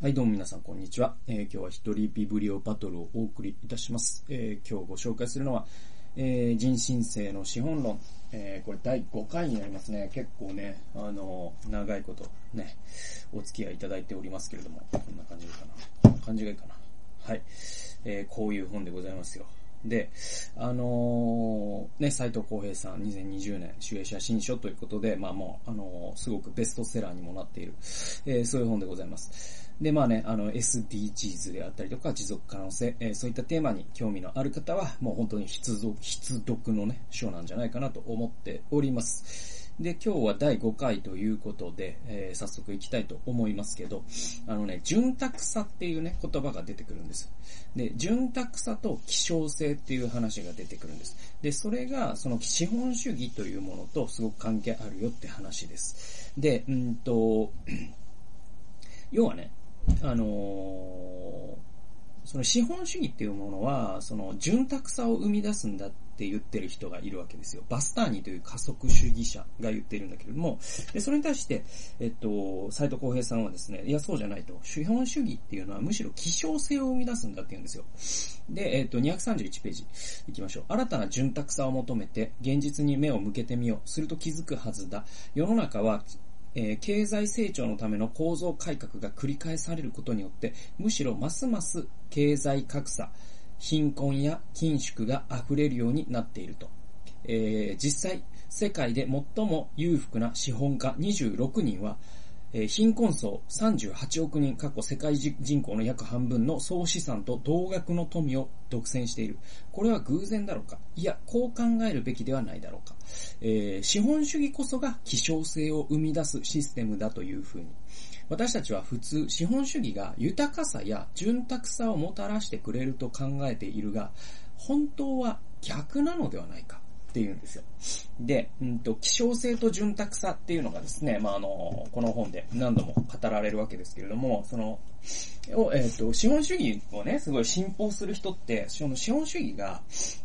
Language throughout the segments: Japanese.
はい、どうも皆さん、こんにちは。えー、今日は一人ビブリオバトルをお送りいたします。えー、今日ご紹介するのは、えー、人申請の資本論。え、これ第5回になりますね。結構ね、あの長いことね、お付き合いいただいておりますけれども、こんな感じかな。こんな感じがいいかな。はい。え、こういう本でございますよ。で、あのー、ね、斎藤浩平さん、2020年、主演写真書ということで、まあもう、あのー、すごくベストセラーにもなっている、えー、そういう本でございます。で、まあね、あの、SDGs であったりとか、持続可能性、えー、そういったテーマに興味のある方は、もう本当に必読、必読のね、書なんじゃないかなと思っております。で、今日は第5回ということで、えー、早速行きたいと思いますけど、あのね、潤沢さっていうね、言葉が出てくるんです。で、潤沢さと希少性っていう話が出てくるんです。で、それが、その資本主義というものとすごく関係あるよって話です。で、うんと、要はね、あのーその資本主義っていうものは、その潤沢さを生み出すんだっって言ってる人がいるわけですよ。バスターニという加速主義者が言っているんだけれども、でそれに対して、えっと、斎藤浩平さんはですね、いや、そうじゃないと。資本主義っていうのはむしろ希少性を生み出すんだって言うんですよ。で、えっと、231ページ行きましょう。新たな潤沢さを求めて、現実に目を向けてみよう。すると気づくはずだ。世の中はえー、経済成長のための構造改革が繰り返されることによって、むしろますます経済格差、貧困や緊縮が溢れるようになっていると。えー、実際、世界で最も裕福な資本家26人は、えー、貧困層38億人、過去世界人口の約半分の総資産と同額の富を独占している。これは偶然だろうか？いや、こう考えるべきではないだろうか。えー、資本主義こそが希少性を生み出すシステムだというふうに。私たちは普通、資本主義が豊かさや潤沢さをもたらしてくれると考えているが、本当は逆なのではないか。っていうんですよ。で、うんと、希少性と潤沢さっていうのがですね、まあ、あの、この本で何度も語られるわけですけれども、その、えっ、ー、と、資本主義をね、すごい信奉する人って、その資本主義が、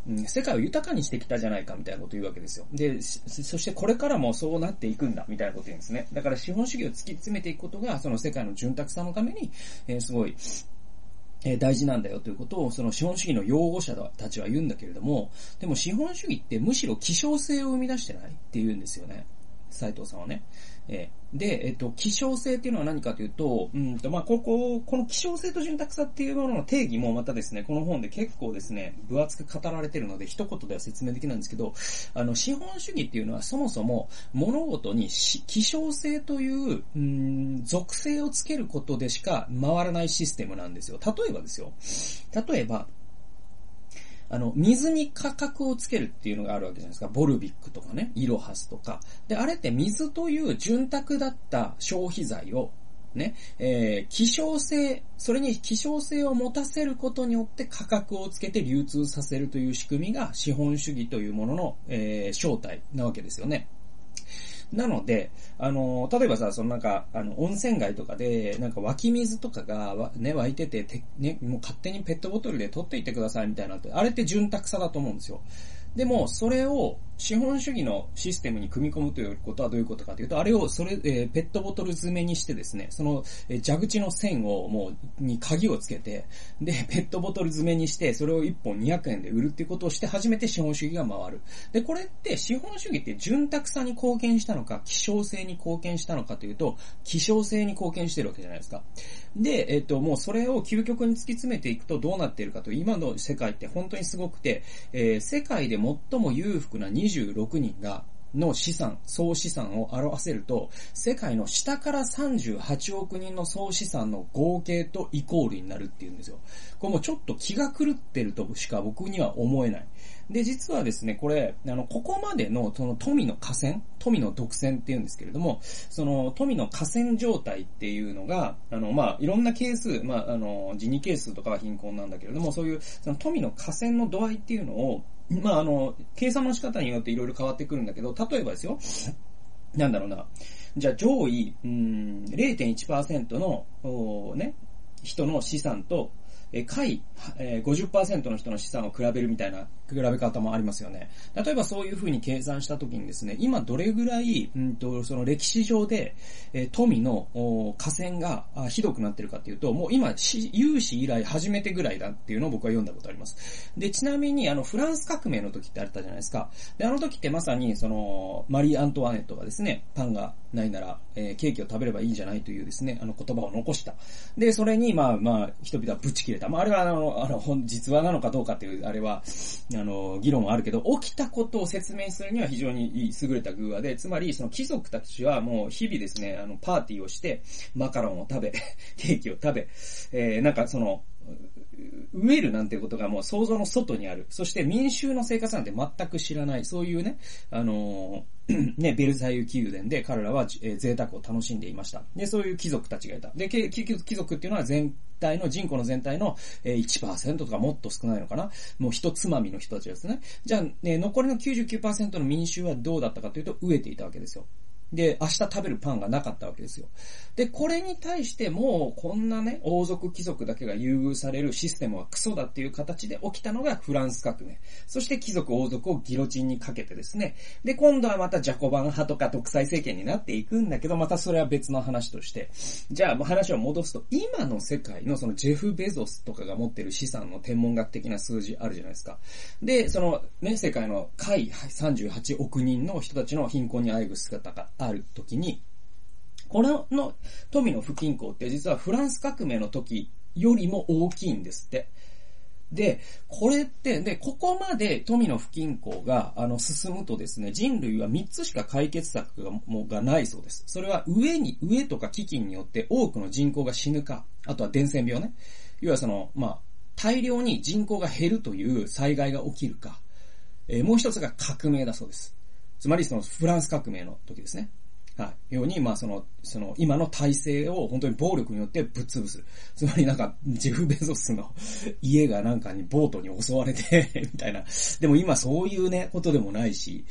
うん、世界を豊かにしてきたじゃないかみたいなことを言うわけですよ。で、そしてこれからもそうなっていくんだ、みたいなこと言うんですね。だから資本主義を突き詰めていくことが、その世界の潤沢さのために、えー、すごい、え大事なんだよということを、その資本主義の擁護者たちは言うんだけれども、でも資本主義ってむしろ希少性を生み出してないって言うんですよね。斉藤さんはね。えー、で、えっと、希少性っていうのは何かというと、うんと、まあ、ここ、この希少性と潤沢さっていうものの定義もまたですね、この本で結構ですね、分厚く語られてるので、一言では説明できないんですけど、あの、資本主義っていうのはそもそも物事に希少性という、うん、属性をつけることでしか回らないシステムなんですよ。例えばですよ。例えば、あの、水に価格をつけるっていうのがあるわけじゃないですか。ボルビックとかね、イロハスとか。で、あれって水という潤沢だった消費財を、ね、えー、希少性、それに希少性を持たせることによって価格をつけて流通させるという仕組みが資本主義というものの、えー、正体なわけですよね。なので、あの、例えばさ、そのなんか、あの、温泉街とかで、なんか湧き水とかが、ね、湧いてて、て、ね、もう勝手にペットボトルで取っていってくださいみたいなって、あれって潤沢さだと思うんですよ。でも、それを資本主義のシステムに組み込むということはどういうことかというと、あれをそれ、えー、ペットボトル詰めにしてですね、その、えー、蛇口の線をもう、に鍵をつけて、で、ペットボトル詰めにして、それを1本200円で売るっていうことをして初めて資本主義が回る。で、これって資本主義って潤沢さに貢献したのか、希少性に貢献したのかというと、希少性に貢献してるわけじゃないですか。で、えっ、ー、と、もうそれを究極に突き詰めていくとどうなっているかと、今の世界って本当にすごくて、え世界で最も裕福な26人が、の資産、総資産を表せると、世界の下から38億人の総資産の合計とイコールになるっていうんですよ。これもちょっと気が狂ってるとしか僕には思えない。で、実はですね、これ、あの、ここまでの、その富の河川、富の独占っていうんですけれども、その富の河川状態っていうのが、あの、まあ、いろんな係数、まあ、あの、ジニ係数とかは貧困なんだけれども、そういう、その富の河川の度合いっていうのを、まあ、あの、計算の仕方によっていろいろ変わってくるんだけど、例えばですよ、なんだろうな。じゃあ上位、うん、0.1%の、ね、人の資産と、えー、下位、えー、50%の人の資産を比べるみたいな比べ方もありますよね。例えばそういう風に計算した時にですね、今どれぐらい、うんと、その歴史上で、え、富の河川がひどくなってるかっていうと、もう今、有史以来初めてぐらいだっていうのを僕は読んだことあります。で、ちなみにあの、フランス革命の時ってあったじゃないですか。で、あの時ってまさに、その、マリー・アントワネットがですね、パンがないなら、えー、ケーキを食べればいいんじゃないというですね、あの言葉を残した。で、それに、まあまあ、人々はぶち切れた。まあ、あれはあの、あの、本実話なのかどうかっていう、あれは、あの、議論はあるけど、起きたことを説明するには非常に優れた偶話で、つまり、その貴族たちはもう日々ですね、あの、パーティーをして、マカロンを食べ、ケーキを食べ、えー、なんかその、飢えるなんてことがもう想像の外にある。そして民衆の生活なんて全く知らない。そういうね、あのー、ね、ベルサイユ宮殿で彼らは、えー、贅沢を楽しんでいました。で、そういう貴族たちがいた。で、貴族っていうのは全体の、人口の全体の、えー、1%とかもっと少ないのかなもう一つまみの人たちですね。じゃあ、ね、残りの99%の民衆はどうだったかというと、飢えていたわけですよ。で、明日食べるパンがなかったわけですよ。で、これに対してもうこんなね、王族貴族だけが優遇されるシステムはクソだっていう形で起きたのがフランス革命。そして貴族王族をギロチンにかけてですね。で、今度はまたジャコバン派とか独裁政権になっていくんだけど、またそれは別の話として。じゃあ、話を戻すと、今の世界のそのジェフ・ベゾスとかが持ってる資産の天文学的な数字あるじゃないですか。で、そのね、世界の下位38億人の人たちの貧困にあえぐ姿がある時に、これの富の不均衡って実はフランス革命の時よりも大きいんですって。で、これって、で、ここまで富の不均衡が、あの、進むとですね、人類は3つしか解決策が、もがないそうです。それは上に、上とか飢饉によって多くの人口が死ぬか、あとは伝染病ね。要はその、まあ、大量に人口が減るという災害が起きるか、えー、もう一つが革命だそうです。つまりそのフランス革命の時ですね。はい。ように、まあその、その、今の体制を本当に暴力によってぶっ潰す。つまりなんか、ジェフ・ベゾスの 家がなんかにボートに襲われて みたいな。でも今そういうね、ことでもないし、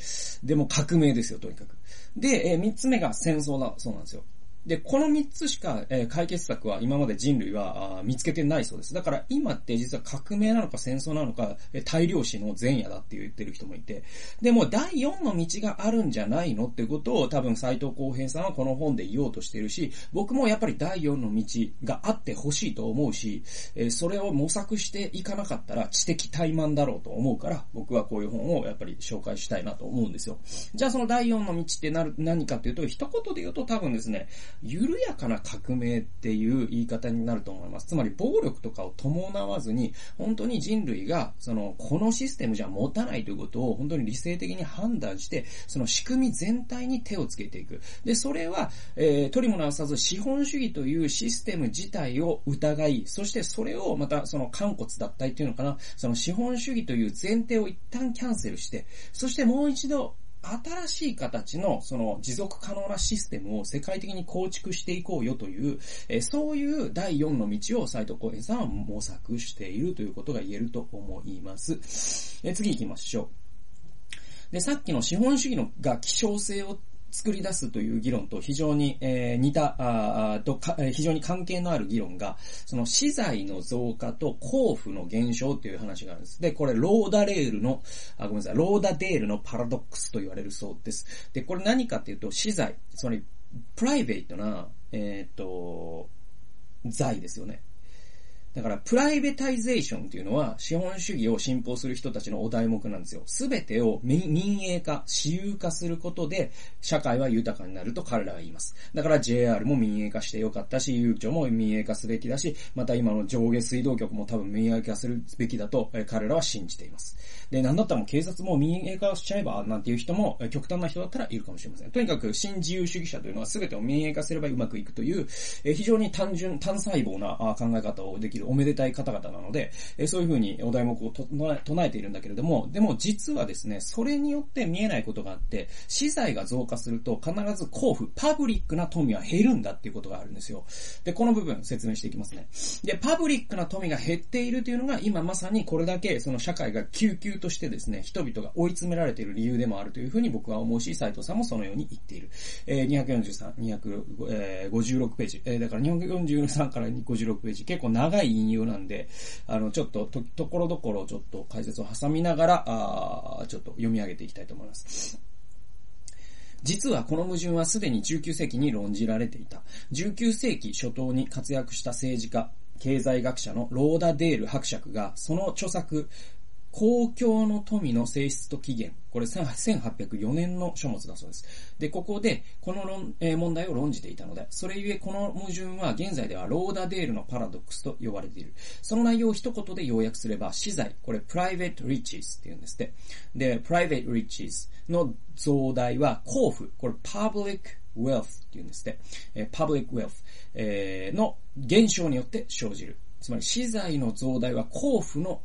でも革命ですよ、とにかく。で、えー、三つ目が戦争だ、そうなんですよ。で、この3つしか、えー、解決策は今まで人類は見つけてないそうです。だから今って実は革命なのか戦争なのか、えー、大量死の前夜だって言ってる人もいて、でも第4の道があるんじゃないのってことを多分斎藤浩平さんはこの本で言おうとしてるし、僕もやっぱり第4の道があってほしいと思うし、えー、それを模索していかなかったら知的怠慢だろうと思うから、僕はこういう本をやっぱり紹介したいなと思うんですよ。じゃあその第4の道ってなる、何かっていうと、一言で言うと多分ですね、緩やかな革命っていう言い方になると思います。つまり暴力とかを伴わずに、本当に人類が、その、このシステムじゃ持たないということを本当に理性的に判断して、その仕組み全体に手をつけていく。で、それは、えー、取りも直さず資本主義というシステム自体を疑い、そしてそれをまたその肝骨脱退っていうのかな、その資本主義という前提を一旦キャンセルして、そしてもう一度新しい形のその持続可能なシステムを世界的に構築していこうよという、えそういう第4の道を斎藤浩平さんは模索しているということが言えると思います。え次行きましょう。で、さっきの資本主義のが希少性を作り出すという議論と非常に、えー、似た、あとか、非常に関係のある議論が、その資材の増加と交付の減少という話があるんです。で、これ、ローダレールの、あ、ごめんなさい、ローダデールのパラドックスと言われるそうです。で、これ何かっていうと、資材、つまり、プライベートな、えっ、と、財ですよね。だから、プライベタイゼーションっていうのは、資本主義を信奉する人たちのお題目なんですよ。すべてを民営化、私有化することで、社会は豊かになると彼らは言います。だから JR も民営化してよかったし、郵庁も民営化すべきだし、また今の上下水道局も多分民営化するべきだと、彼らは信じています。で、なんだったらもう警察も民営化しちゃえば、なんていう人も、極端な人だったらいるかもしれません。とにかく、新自由主義者というのは全てを民営化すればうまくいくという、非常に単純、単細胞な考え方をできるるおめでたい方々なので、えそういうふうにお題目を唱えているんだけれども、でも実はですね、それによって見えないことがあって、資材が増加すると必ず交付、パブリックな富は減るんだっていうことがあるんですよ。で、この部分説明していきますね。で、パブリックな富が減っているというのが今まさにこれだけその社会が救急としてですね、人々が追い詰められている理由でもあるというふうに僕は思うし、斉藤さんもそのように言っている。えー、243、256ページ。えー、だから243から56ページ、結構長い引用なんで、あの、ちょっと、と、ところどころちょっと解説を挟みながら、あちょっと読み上げていきたいと思います。実はこの矛盾はすでに19世紀に論じられていた。19世紀初頭に活躍した政治家、経済学者のローダ・デール伯爵が、その著作、公共の富の性質と起源。これ1804年の書物だそうです。で、ここで、この論、えー、問題を論じていたので、それゆえこの矛盾は現在ではローダデールのパラドックスと呼ばれている。その内容を一言で要約すれば、資材、これ private riches って言うんですって。で、private riches の増大は交付、これ public wealth って言うんですって。えー、public wealth、えー、の減少によって生じる。つまり資材の増大は交付の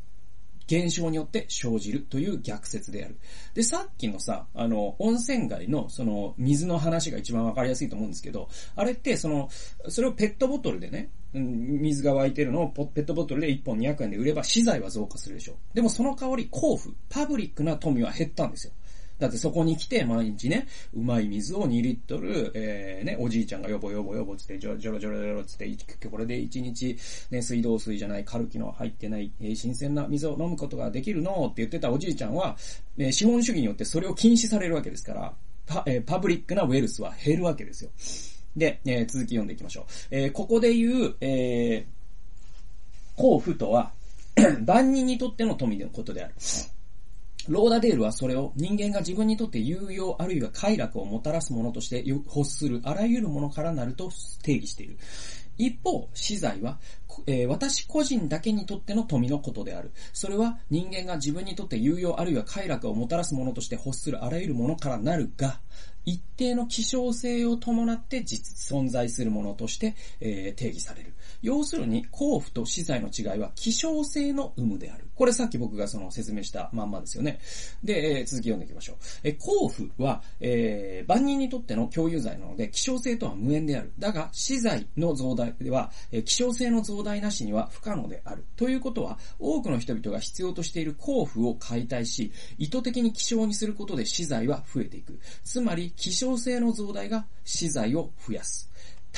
現象によって生じるという逆説である。で、さっきのさ、あの、温泉街のその水の話が一番わかりやすいと思うんですけど、あれってその、それをペットボトルでね、水が湧いてるのをペットボトルで1本200円で売れば資材は増加するでしょう。でもその代わり交付、パブリックな富は減ったんですよ。だってそこに来て毎日ね、うまい水を2リットル、えー、ね、おじいちゃんがよぼよぼよぼつって、ジョロジョロジョロジョロつって、これで1日、ね、水道水じゃない、カルキの入ってない、えー、新鮮な水を飲むことができるのって言ってたおじいちゃんは、えー、資本主義によってそれを禁止されるわけですから、パ,、えー、パブリックなウェルスは減るわけですよ。で、えー、続き読んでいきましょう。えー、ここで言う、えー、交付とは、万人にとっての富のことである。ローダデールはそれを人間が自分にとって有用あるいは快楽をもたらすものとして欲するあらゆるものからなると定義している。一方、資材は、えー、私個人だけにとっての富のことである。それは人間が自分にとって有用あるいは快楽をもたらすものとして欲するあらゆるものからなるが、一定の希少性を伴って実存在するものとして、えー、定義される。要するに、交付と資材の違いは希少性の有無である。これさっき僕がその説明したまんまですよね。で、えー、続き読んでいきましょう。えー、交付は、えー、万人にとっての共有財なので、希少性とは無縁である。だが、資材の増大では、えー、希少性の増大なしには不可能である。ということは、多くの人々が必要としている交付を解体し、意図的に希少にすることで資材は増えていく。つまり、希少性の増大が資材を増やす。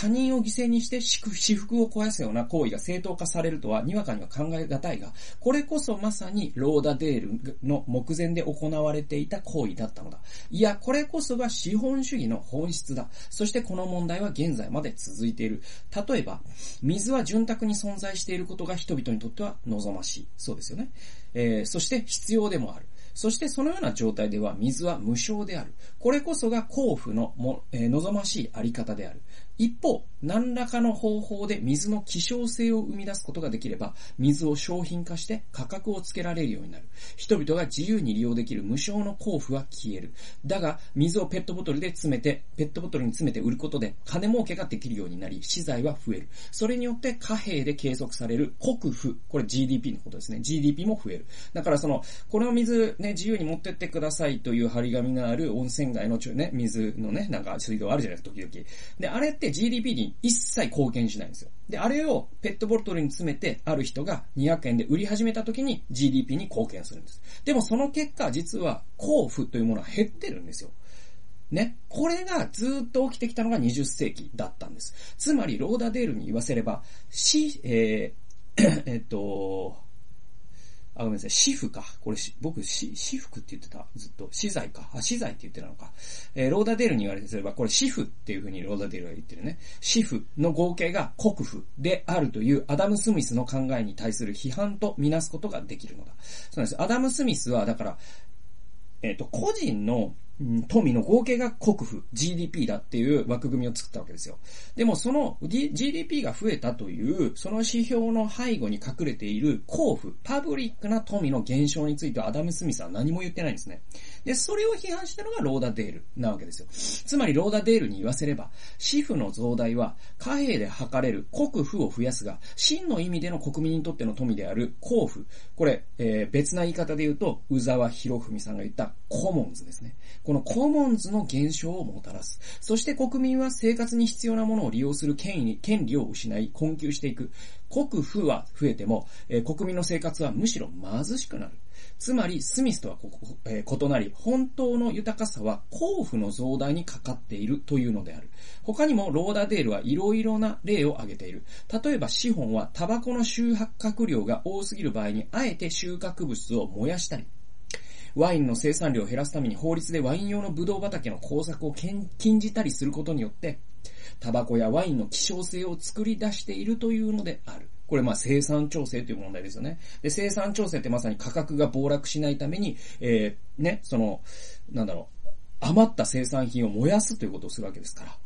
他人を犠牲にして私服を壊すような行為が正当化されるとは、にわかには考え難いが、これこそまさにローダデールの目前で行われていた行為だったのだ。いや、これこそが資本主義の本質だ。そしてこの問題は現在まで続いている。例えば、水は潤沢に存在していることが人々にとっては望ましい。そうですよね。えー、そして必要でもある。そしてそのような状態では水は無償である。これこそが交付のも、えー、望ましいあり方である。一方、何らかの方法で水の希少性を生み出すことができれば、水を商品化して価格をつけられるようになる。人々が自由に利用できる無償の交付は消える。だが、水をペットボトルで詰めて、ペットボトルに詰めて売ることで、金儲けができるようになり、資材は増える。それによって貨幣で計測される国富、これ GDP のことですね。GDP も増える。だからその、この水ね、自由に持ってってくださいという張り紙がある温泉街のね、水のね、なんか水道あるじゃないですか、時々。で、あれって GDP に一切貢献しないんですよ。で、あれをペットボトルに詰めてある人が200円で売り始めた時に GDP に貢献するんです。でもその結果、実は交付というものは減ってるんですよ。ね。これがずっと起きてきたのが20世紀だったんです。つまり、ローダデールに言わせれば、し、えー、えっと、あ、ごめんなさい、私服か。これ僕、私、私服って言ってた。ずっと。資材か。あ、資材って言ってたのか。えー、ローダデールに言われてすれば、これ、私服っていう風にローダデールは言ってるね。私服の合計が国府であるというアダム・スミスの考えに対する批判とみなすことができるのだ。そうなんです。アダム・スミスは、だから、えっ、ー、と、個人の富の合計が国富、GDP だっていう枠組みを作ったわけですよ。でもその、D、GDP が増えたという、その指標の背後に隠れている交付、パブリックな富の減少についてはアダム・スミスは何も言ってないんですね。で、それを批判したのがローダ・デールなわけですよ。つまりローダ・デールに言わせれば、私富の増大は貨幣で測れる国富を増やすが、真の意味での国民にとっての富である交付。これ、えー、別な言い方で言うと、宇沢博文さんが言ったコモンズですね。このコモンズの減少をもたらす。そして国民は生活に必要なものを利用する権威権利を失い、困窮していく。国富は増えても、え、国民の生活はむしろ貧しくなる。つまり、スミスとはここ、えー、異なり、本当の豊かさは幸福の増大にかかっているというのである。他にもローダーデールはいろいろな例を挙げている。例えば資本はタバコの収穫量が多すぎる場合にあえて収穫物を燃やしたり、ワインの生産量を減らすために法律でワイン用のブドウ畑の工作を禁じたりすることによって、タバコやワインの希少性を作り出しているというのである。これまあ生産調整という問題ですよね。で、生産調整ってまさに価格が暴落しないために、えー、ね、その、なんだろう、余った生産品を燃やすということをするわけですから。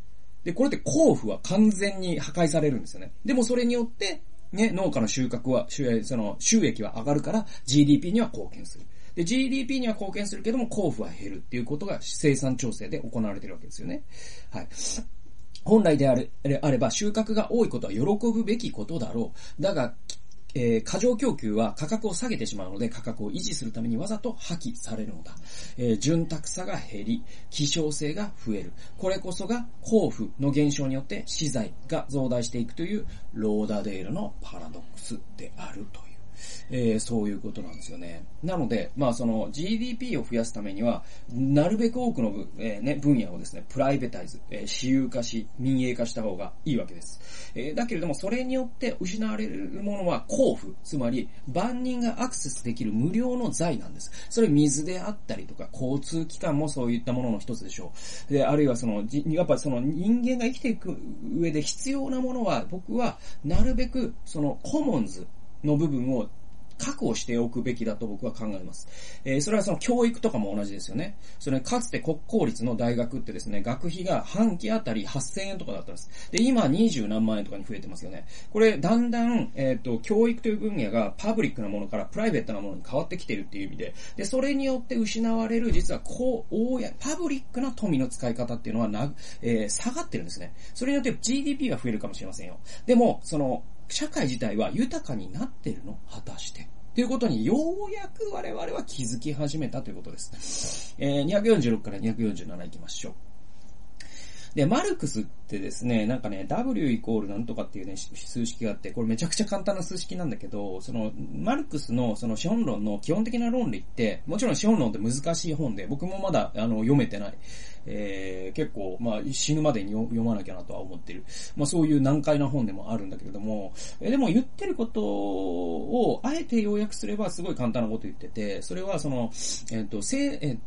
で、これって交付は完全に破壊されるんですよね。でもそれによって、ね、農家の収穫は、その、収益は上がるから GDP には貢献する。で、GDP には貢献するけども、交付は減るっていうことが生産調整で行われているわけですよね。はい。本来であれあれば収穫が多いことは喜ぶべきことだろう。だが、えー、過剰供給は価格を下げてしまうので価格を維持するためにわざと破棄されるのだ。えー、潤沢さが減り、希少性が増える。これこそが交付の減少によって資材が増大していくというローダデールのパラドックスであるという。えー、そういうことなんですよね。なので、まあその GDP を増やすためには、なるべく多くの、えー、ね、分野をですね、プライベタイズ、えー、私有化し、民営化した方がいいわけです。えー、だけれども、それによって失われるものは交付、つまり万人がアクセスできる無料の財なんです。それ水であったりとか、交通機関もそういったものの一つでしょう。で、あるいはその、やっぱりその人間が生きていく上で必要なものは、僕はなるべくそのコモンズ、の部分を確保しておくべきだと僕は考えます。えー、それはその教育とかも同じですよね。それかつて国公立の大学ってですね、学費が半期あたり8000円とかだったんです。で、今20何万円とかに増えてますよね。これ、だんだん、えっ、ー、と、教育という分野がパブリックなものからプライベートなものに変わってきてるっていう意味で、で、それによって失われる、実は、こう、大や、パブリックな富の使い方っていうのはな、えー、下がってるんですね。それによって GDP が増えるかもしれませんよ。でも、その、社会自体は豊かになってるの？果たして。ということにようやく我々は気づき始めたということです。えー、246から247行きましょう。で、マルクスってですね、なんかね、W イコールなんとかっていうね、数式があって、これめちゃくちゃ簡単な数式なんだけど、その、マルクスのその資本論の基本的な論理って、もちろん資本論って難しい本で、僕もまだ、あの、読めてない。えー、結構、まあ、死ぬまでに読まなきゃなとは思ってる。まあ、そういう難解な本でもあるんだけれども、えー、でも言ってることを、あえて要約すればすごい簡単なこと言ってて、それはその、えっ、ー、と、せえー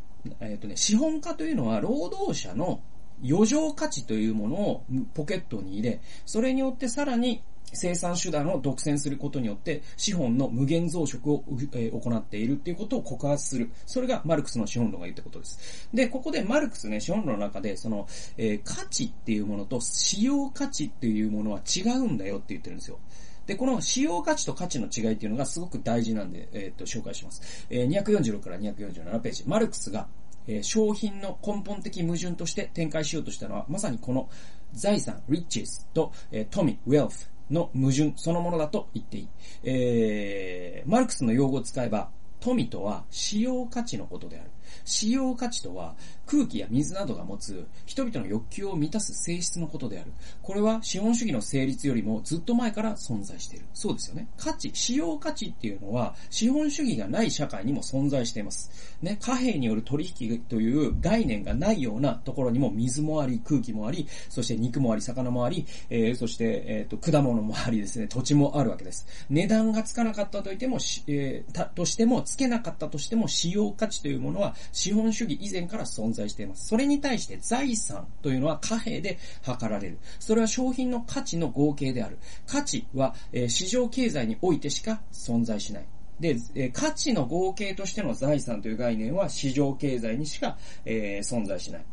えっ、とね、資本家というのは労働者の余剰価値というものをポケットに入れ、それによってさらに生産手段を独占することによって資本の無限増殖を、え行っているっていうことを告発する。それがマルクスの資本論が言ったことです。で、ここでマルクスね、資本論の中で、その、えー、価値っていうものと使用価値っていうものは違うんだよって言ってるんですよ。で、この使用価値と価値の違いっていうのがすごく大事なんで、えー、っと、紹介します。えー、246から247ページ。マルクスがえ、商品の根本的矛盾として展開しようとしたのは、まさにこの財産、riches と、えー、富、wealth の矛盾そのものだと言っていい。えー、マルクスの用語を使えば、富とは使用価値のことである。使用価値とは空気や水などが持つ人々の欲求を満たす性質のことである。これは資本主義の成立よりもずっと前から存在している。そうですよね。価値、使用価値っていうのは資本主義がない社会にも存在しています。ね、貨幣による取引という概念がないようなところにも水もあり、空気もあり、そして肉もあり、魚もあり、えー、そして、えっ、ー、と、果物もありですね、土地もあるわけです。値段がつかなかったといても、えー、た、としても、つけなかったとしても、使用価値というものは資本主義以前から存在しています。それに対して財産というのは貨幣で測られる。それは商品の価値の合計である。価値は、えー、市場経済においてしか存在しない。で、え価値の合計としての財産という概念は市場経済にしか、えー、存在しない。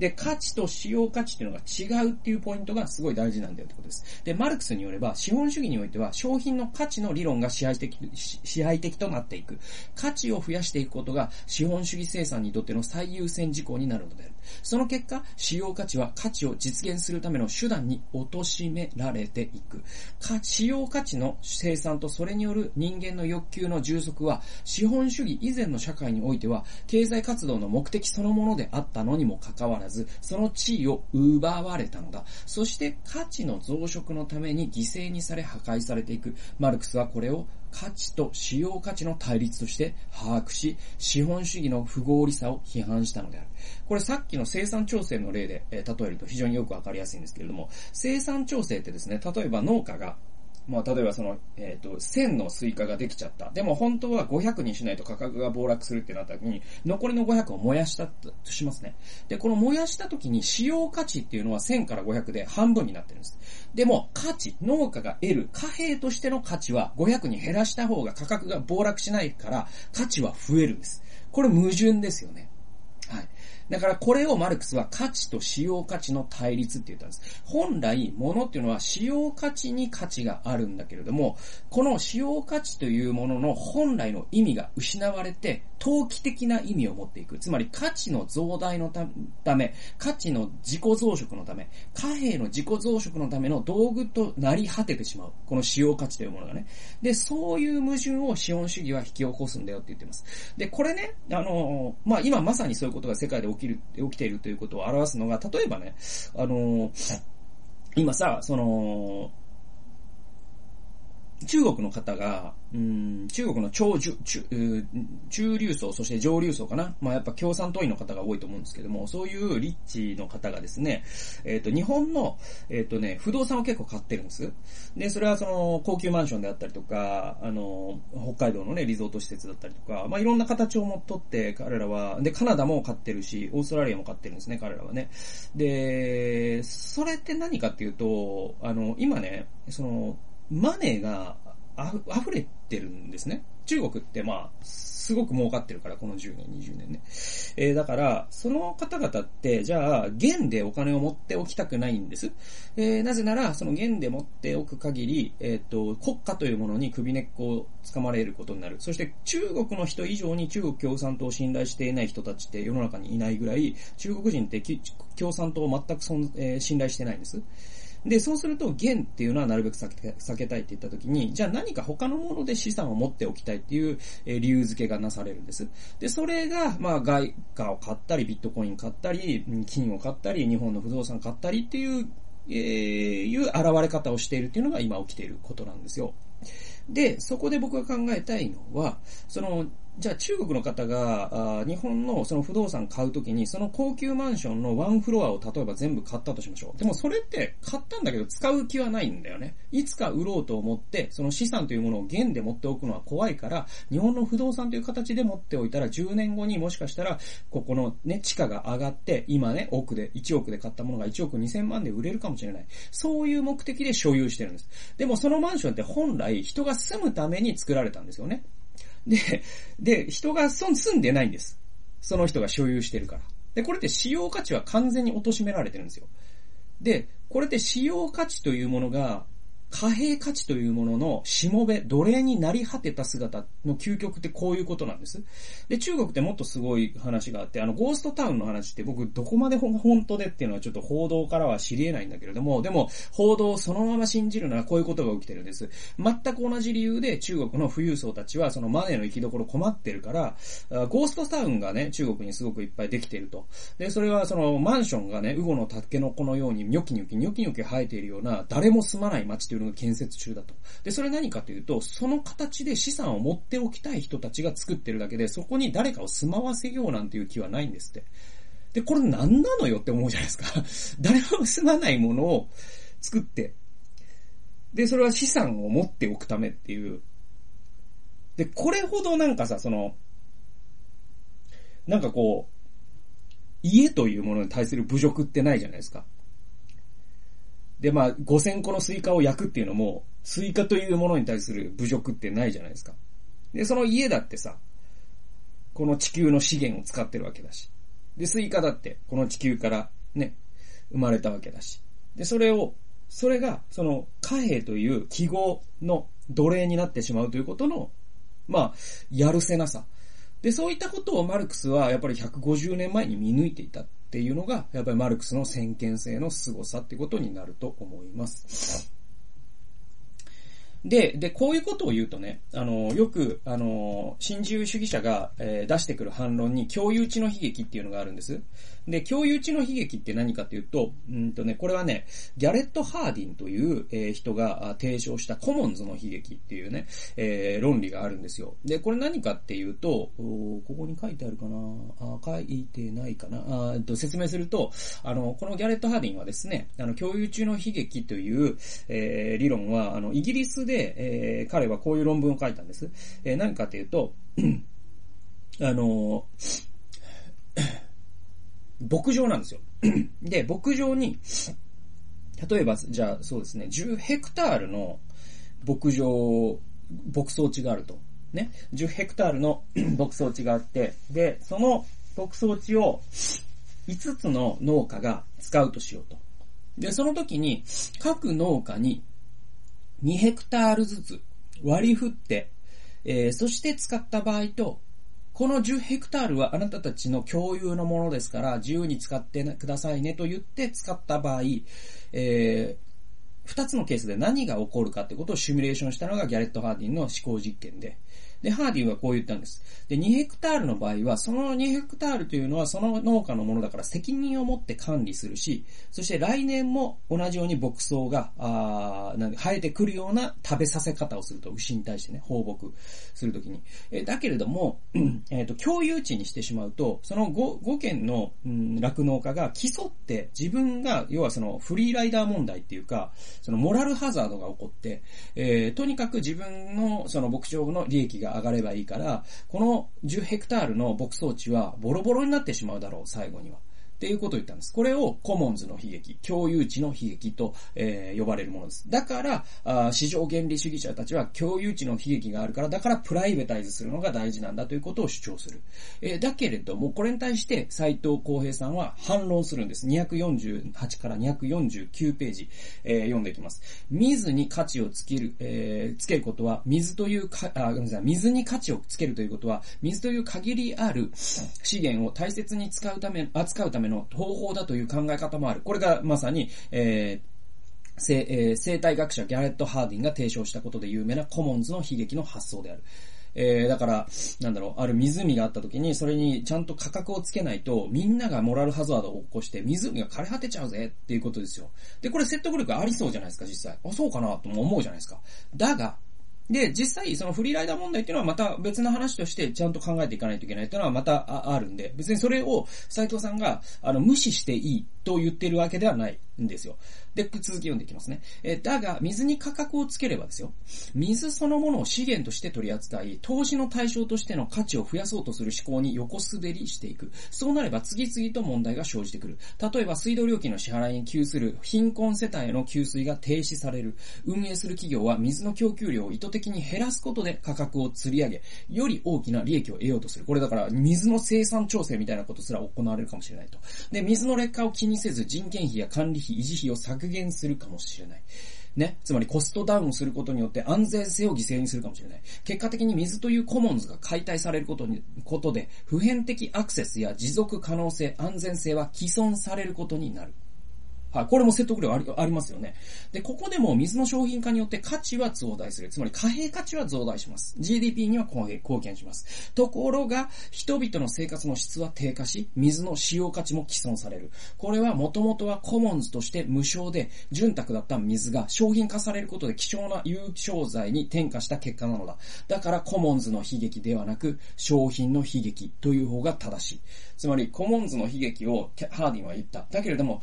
で、価値と使用価値っていうのが違うっていうポイントがすごい大事なんだよってことです。で、マルクスによれば、資本主義においては商品の価値の理論が支配的、支配的となっていく。価値を増やしていくことが資本主義生産にとっての最優先事項になるのである。その結果、使用価値は価値を実現するための手段に貶められていく。使用価値の生産とそれによる人間の欲求の充足は、資本主義以前の社会においては、経済活動の目的そのものであったのにもかかわらず、ず、その地位を奪われたのだ。そして価値の増殖のために犠牲にされ破壊されていく。マルクスはこれを価値と使用価値の対立として把握し、資本主義の不合理さを批判したのである。これさっきの生産調整の例で、え例えると非常によくわかりやすいんですけれども、生産調整ってですね、例えば農家がまあ、例えばその、えっ、ー、と、1000のスイカができちゃった。でも本当は500にしないと価格が暴落するってなった時に、残りの500を燃やしたとしますね。で、この燃やした時に使用価値っていうのは1000から500で半分になってるんです。でも、価値、農家が得る貨幣としての価値は500に減らした方が価格が暴落しないから、価値は増えるんです。これ矛盾ですよね。だからこれをマルクスは価値と使用価値の対立って言ったんです。本来、物っていうのは使用価値に価値があるんだけれども、この使用価値というものの本来の意味が失われて、投機的な意味を持っていく。つまり価値の増大のため、価値の自己増殖のため、貨幣の自己増殖のための道具となり果ててしまう。この使用価値というものがね。で、そういう矛盾を資本主義は引き起こすんだよって言ってます。で、これね、あの、まあ、今まさにそういうことが世界で起ききる、起きているということを表すのが、例えばね、あの、今さ、その、中国の方が、うん、中国の超中、中、中流層、そして上流層かな。まあやっぱ共産党員の方が多いと思うんですけども、そういうリッチの方がですね、えっ、ー、と、日本の、えっ、ー、とね、不動産を結構買ってるんです。で、それはその、高級マンションであったりとか、あの、北海道のね、リゾート施設だったりとか、まあいろんな形をもとって彼らは、で、カナダも買ってるし、オーストラリアも買ってるんですね、彼らはね。で、それって何かっていうと、あの、今ね、その、マネーがあ溢れてるんですね。中国ってまあ、すごく儲かってるから、この10年、20年ね。えー、だから、その方々って、じゃあ、元でお金を持っておきたくないんです。えー、なぜなら、その元で持っておく限り、えっ、ー、と、国家というものに首根っこを掴まれることになる。そして、中国の人以上に中国共産党を信頼していない人たちって世の中にいないぐらい、中国人って共産党を全く、え、信頼してないんです。で、そうすると、元っていうのはなるべく避けたいって言った時に、じゃあ何か他のもので資産を持っておきたいっていう、えー、理由付けがなされるんです。で、それが、まあ、外貨を買ったり、ビットコイン買ったり、金を買ったり、日本の不動産買ったりっていう、えー、いう現れ方をしているっていうのが今起きていることなんですよ。で、そこで僕が考えたいのは、その、じゃあ中国の方が、あ日本のその不動産買うときに、その高級マンションのワンフロアを例えば全部買ったとしましょう。でもそれって買ったんだけど使う気はないんだよね。いつか売ろうと思って、その資産というものを現で持っておくのは怖いから、日本の不動産という形で持っておいたら10年後にもしかしたら、ここのね、地価が上がって、今ね、億で、1億で買ったものが1億2000万で売れるかもしれない。そういう目的で所有してるんです。でもそのマンションって本来人が住むために作られたんですよね。で、で、人が住んでないんです。その人が所有してるから。で、これって使用価値は完全に貶められてるんですよ。で、これって使用価値というものが貨幣価値というもののしもべ、奴隷になり果てた姿の究極ってこういうことなんです。で、中国ってもっとすごい話があって、あの、ゴーストタウンの話って僕どこまで本当でっていうのはちょっと報道からは知り得ないんだけれども、でも、報道をそのまま信じるならこういうことが起きてるんです。全く同じ理由で中国の富裕層たちはそのマネーの生きどころ困ってるから、ゴーストタウンがね、中国にすごくいっぱいできてると。で、それはそのマンションがね、ウゴのタケノコのようにニョキニョキニョキニョキ生えているような、誰も住まない街というのが建設中だと。で、それ何かというと、その形で資産を持っておきたい人たちが作ってるだけで、そこに誰かを住まわせようなんていう気はないんですって。で、これ何なのよって思うじゃないですか。誰も住まないものを作って、で、それは資産を持っておくためっていう。で、これほどなんかさ、その、なんかこう、家というものに対する侮辱ってないじゃないですか。で、まあ、5000個のスイカを焼くっていうのも、スイカというものに対する侮辱ってないじゃないですか。で、その家だってさ、この地球の資源を使ってるわけだし。で、スイカだって、この地球からね、生まれたわけだし。で、それを、それが、その、貨幣という記号の奴隷になってしまうということの、まあ、やるせなさ。で、そういったことをマルクスはやっぱり150年前に見抜いていたっていうのが、やっぱりマルクスの先見性の凄さってことになると思います。で、で、こういうことを言うとね、あの、よく、あの、新自由主義者が、えー、出してくる反論に共有地の悲劇っていうのがあるんです。で、共有地の悲劇って何かっていうと、うんとね、これはね、ギャレット・ハーディンという、えー、人が提唱したコモンズの悲劇っていうね、えー、論理があるんですよ。で、これ何かっていうと、ここに書いてあるかなあ書いてないかなあと説明すると、あの、このギャレット・ハーディンはですね、あの、共有中の悲劇という、えー、理論は、あの、イギリスで、えー、彼はこういう論文を書いたんです。えー、何かっていうと、あの、牧場なんですよ。で、牧場に、例えば、じゃあそうですね、10ヘクタールの牧場、牧草地があると。ね。10ヘクタールの 牧草地があって、で、その牧草地を5つの農家が使うとしようと。で、その時に各農家に2ヘクタールずつ割り振って、えー、そして使った場合と、この10ヘクタールはあなたたちの共有のものですから、自由に使ってくださいねと言って使った場合、えー二つのケースで何が起こるかってことをシミュレーションしたのがギャレット・ハーディンの思考実験で、で、ハーディはこう言ったんです。で、2ヘクタールの場合は、その2ヘクタールというのはその農家のものだから責任を持って管理するし、そして来年も同じように牧草が、あなん生えてくるような食べさせ方をすると、牛に対してね、放牧するときに。えだけれども、えっ、ー、と、共有地にしてしまうと、その 5, 5軒の、うん、酪農家が競って自分が、要はそのフリーライダー問題っていうか、そのモラルハザードが起こって、えー、とにかく自分のその牧場の利益が上がればいいから、この10ヘクタールの牧草地はボロボロになってしまうだろう、最後には。っていうことを言ったんです。これをコモンズの悲劇、共有地の悲劇と、えー、呼ばれるものです。だからあ、市場原理主義者たちは共有地の悲劇があるから、だからプライベタイズするのが大事なんだということを主張する。えー、だけれども、これに対して斎藤浩平さんは反論するんです。248から249ページ、えー、読んでいきます。水に価値をつける、えー、つけることは、水というか、あ、ごめんなさい、水に価値をつけるということは、水という限りある資源を大切に使うため、扱うためのの方法だという考え方もある。これがまさに、えー生えー、生態学者ギャレット・ハーディンが提唱したことで有名なコモンズの悲劇の発想である。えー、だから、なんだろう、ある湖があった時に、それにちゃんと価格をつけないと、みんながモラルハザードを起こして、湖が枯れ果てちゃうぜっていうことですよ。で、これ説得力ありそうじゃないですか、実際。あ、そうかなとも思うじゃないですか。だが、で、実際、そのフリーライダー問題っていうのはまた別の話としてちゃんと考えていかないといけないっていうのはまたあるんで、別にそれを斎藤さんが、あの、無視していい。と言ってるわけではないんですよ。で、続き読んでいきますね。えだが、水に価格をつければですよ。水そのものを資源として取り扱い、投資の対象としての価値を増やそうとする思考に横滑りしていく。そうなれば次々と問題が生じてくる。例えば、水道料金の支払いに給する貧困世帯への給水が停止される。運営する企業は水の供給量を意図的に減らすことで価格を釣り上げ、より大きな利益を得ようとする。これだから、水の生産調整みたいなことすら行われるかもしれないと。で、水の劣化を気にせず人件費や管理費、維持費を削減するかもしれない。ね。つまりコストダウンすることによって安全性を犠牲にするかもしれない。結果的に水というコモンズが解体されることに、ことで、普遍的アクセスや持続可能性、安全性は既存されることになる。はい。これも説得力ありありますよね。で、ここでも水の商品化によって価値は増大する。つまり貨幣価値は増大します。GDP には貢献します。ところが、人々の生活の質は低下し、水の使用価値も既存される。これはもともとはコモンズとして無償で、潤沢だった水が商品化されることで希少な有償材に転化した結果なのだ。だからコモンズの悲劇ではなく、商品の悲劇という方が正しい。つまり、コモンズの悲劇をハーディンは言った。だけれども、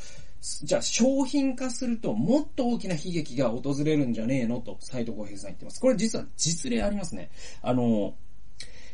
じゃあ商品化するともっと大きな悲劇が訪れるんじゃねえの？と斎藤浩平さん言ってます。これ実は実例ありますね。あの、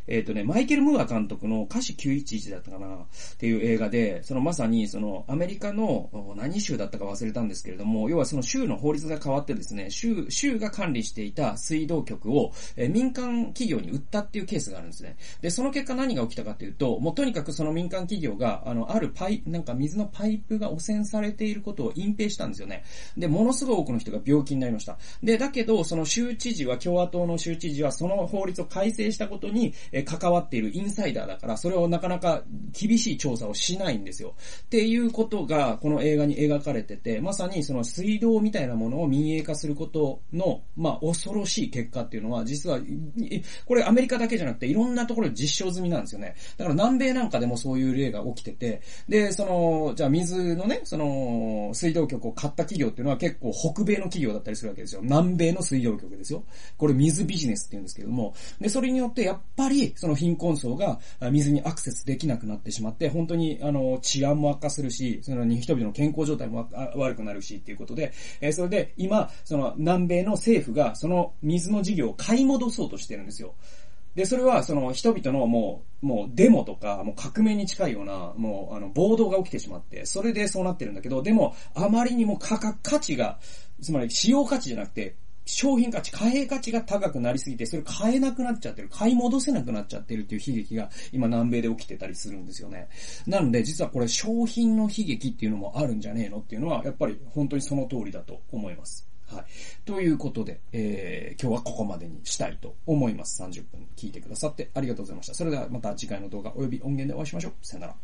えっ、ー、とね、マイケル・ムーア監督の歌詞911だったかなっていう映画で、そのまさにそのアメリカの何州だったか忘れたんですけれども、要はその州の法律が変わってですね、州、州が管理していた水道局を、え民間企業に売ったっていうケースがあるんですね。で、その結果何が起きたかっていうと、もうとにかくその民間企業が、あの、あるパイ、なんか水のパイプが汚染されていることを隠蔽したんですよね。で、ものすごい多くの人が病気になりました。で、だけど、その州知事は、共和党の州知事はその法律を改正したことに、え関わっているインサイダーだから、それをなかなか厳しい調査をしないんですよ。っていうことが、この映画に描かれてて、まさにその水道みたいなものを民営化することの、まあ、恐ろしい結果っていうのは、実は、これアメリカだけじゃなくて、いろんなところで実証済みなんですよね。だから南米なんかでもそういう例が起きてて、で、その、じゃあ水のね、その、水道局を買った企業っていうのは結構北米の企業だったりするわけですよ。南米の水道局ですよ。これ水ビジネスって言うんですけども、で、それによってやっぱり、その貧困層が水にアクセスできなくなってしまって、本当に、あの、治安も悪化するし、その人々の健康状態も悪くなるしっていうことで、えー、それで今、その南米の政府がその水の事業を買い戻そうとしてるんですよ。で、それは、その、人々のもう、もう、デモとか、もう革命に近いような、もう、あの、暴動が起きてしまって、それでそうなってるんだけど、でも、あまりにも価格、価値が、つまり、使用価値じゃなくて、商品価値、貨幣価値が高くなりすぎて、それ買えなくなっちゃってる、買い戻せなくなっちゃってるっていう悲劇が今南米で起きてたりするんですよね。なので、実はこれ商品の悲劇っていうのもあるんじゃねえのっていうのは、やっぱり本当にその通りだと思います。はい。ということで、えー、今日はここまでにしたいと思います。30分聞いてくださってありがとうございました。それではまた次回の動画及び音源でお会いしましょう。さよなら。